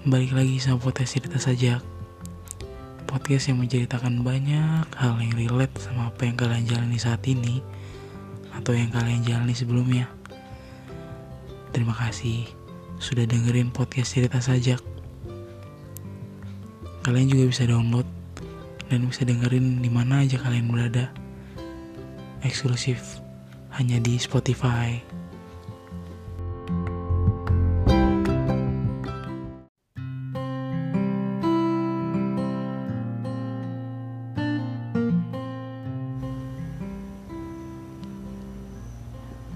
Balik lagi sama podcast cerita saja Podcast yang menceritakan banyak hal yang relate sama apa yang kalian jalani saat ini Atau yang kalian jalani sebelumnya. Terima kasih sudah dengerin podcast cerita saja Kalian juga bisa download dan bisa dengerin di mana aja kalian berada. Eksklusif hanya di Spotify.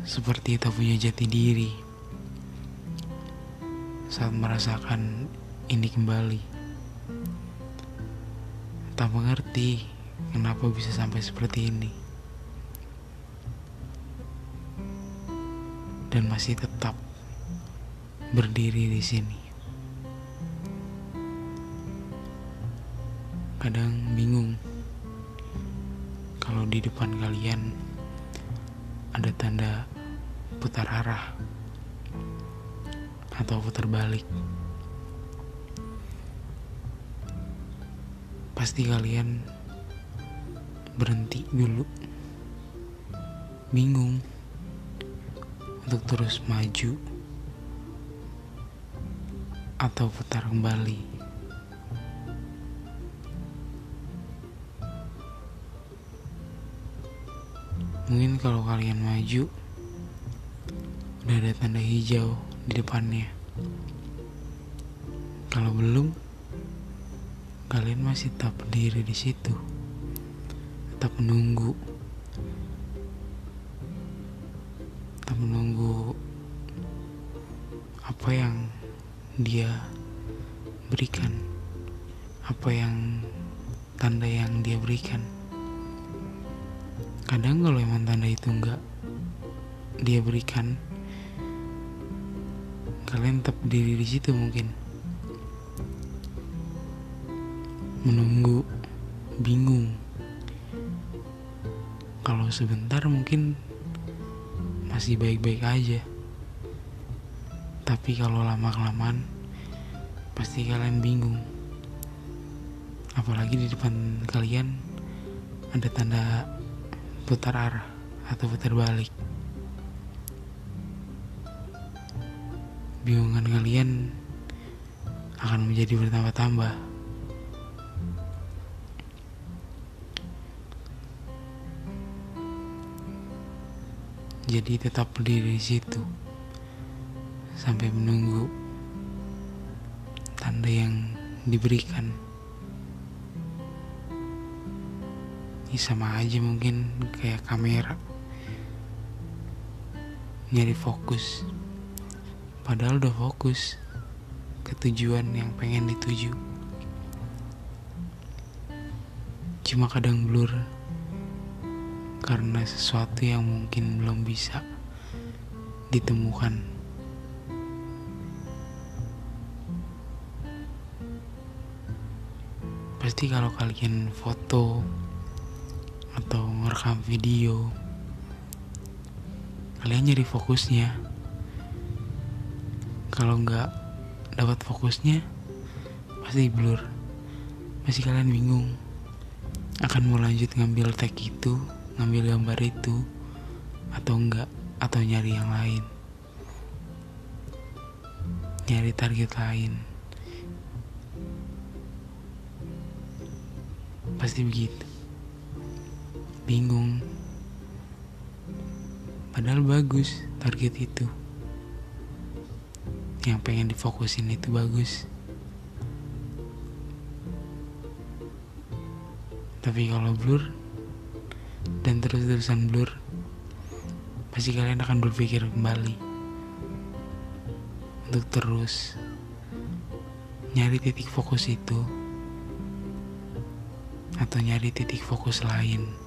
Seperti tak punya jati diri saat merasakan ini kembali. Tak mengerti kenapa bisa sampai seperti ini. Dan masih tetap berdiri di sini. Kadang bingung kalau di depan kalian ada tanda putar arah atau putar balik. Pasti kalian berhenti dulu, bingung untuk terus maju atau putar kembali. Mungkin kalau kalian maju, udah ada tanda hijau di depannya. Kalau belum, kalian masih tetap berdiri di situ, tetap menunggu, tetap menunggu apa yang dia berikan, apa yang tanda yang dia berikan. Kadang kalau emang tanda itu enggak dia berikan, kalian tetap berdiri di situ mungkin. Menunggu bingung. Kalau sebentar mungkin masih baik-baik aja. Tapi kalau lama kelamaan pasti kalian bingung. Apalagi di depan kalian ada tanda putar arah atau putar balik bingungan kalian akan menjadi bertambah-tambah. Jadi tetap berdiri di situ sampai menunggu tanda yang diberikan. Ini sama aja mungkin kayak kamera nyari fokus padahal udah fokus ke tujuan yang pengen dituju. Cuma kadang blur karena sesuatu yang mungkin belum bisa ditemukan. Pasti kalau kalian foto atau merekam video kalian nyari fokusnya kalau nggak dapat fokusnya pasti blur. Pasti kalian bingung. Akan mau lanjut ngambil tag itu ngambil gambar itu atau enggak atau nyari yang lain. Nyari target lain. Pasti begitu. Bingung. Padahal bagus target itu yang pengen difokusin itu bagus. Tapi kalau blur dan terus-terusan blur pasti kalian akan berpikir kembali. Untuk terus nyari titik fokus itu atau nyari titik fokus lain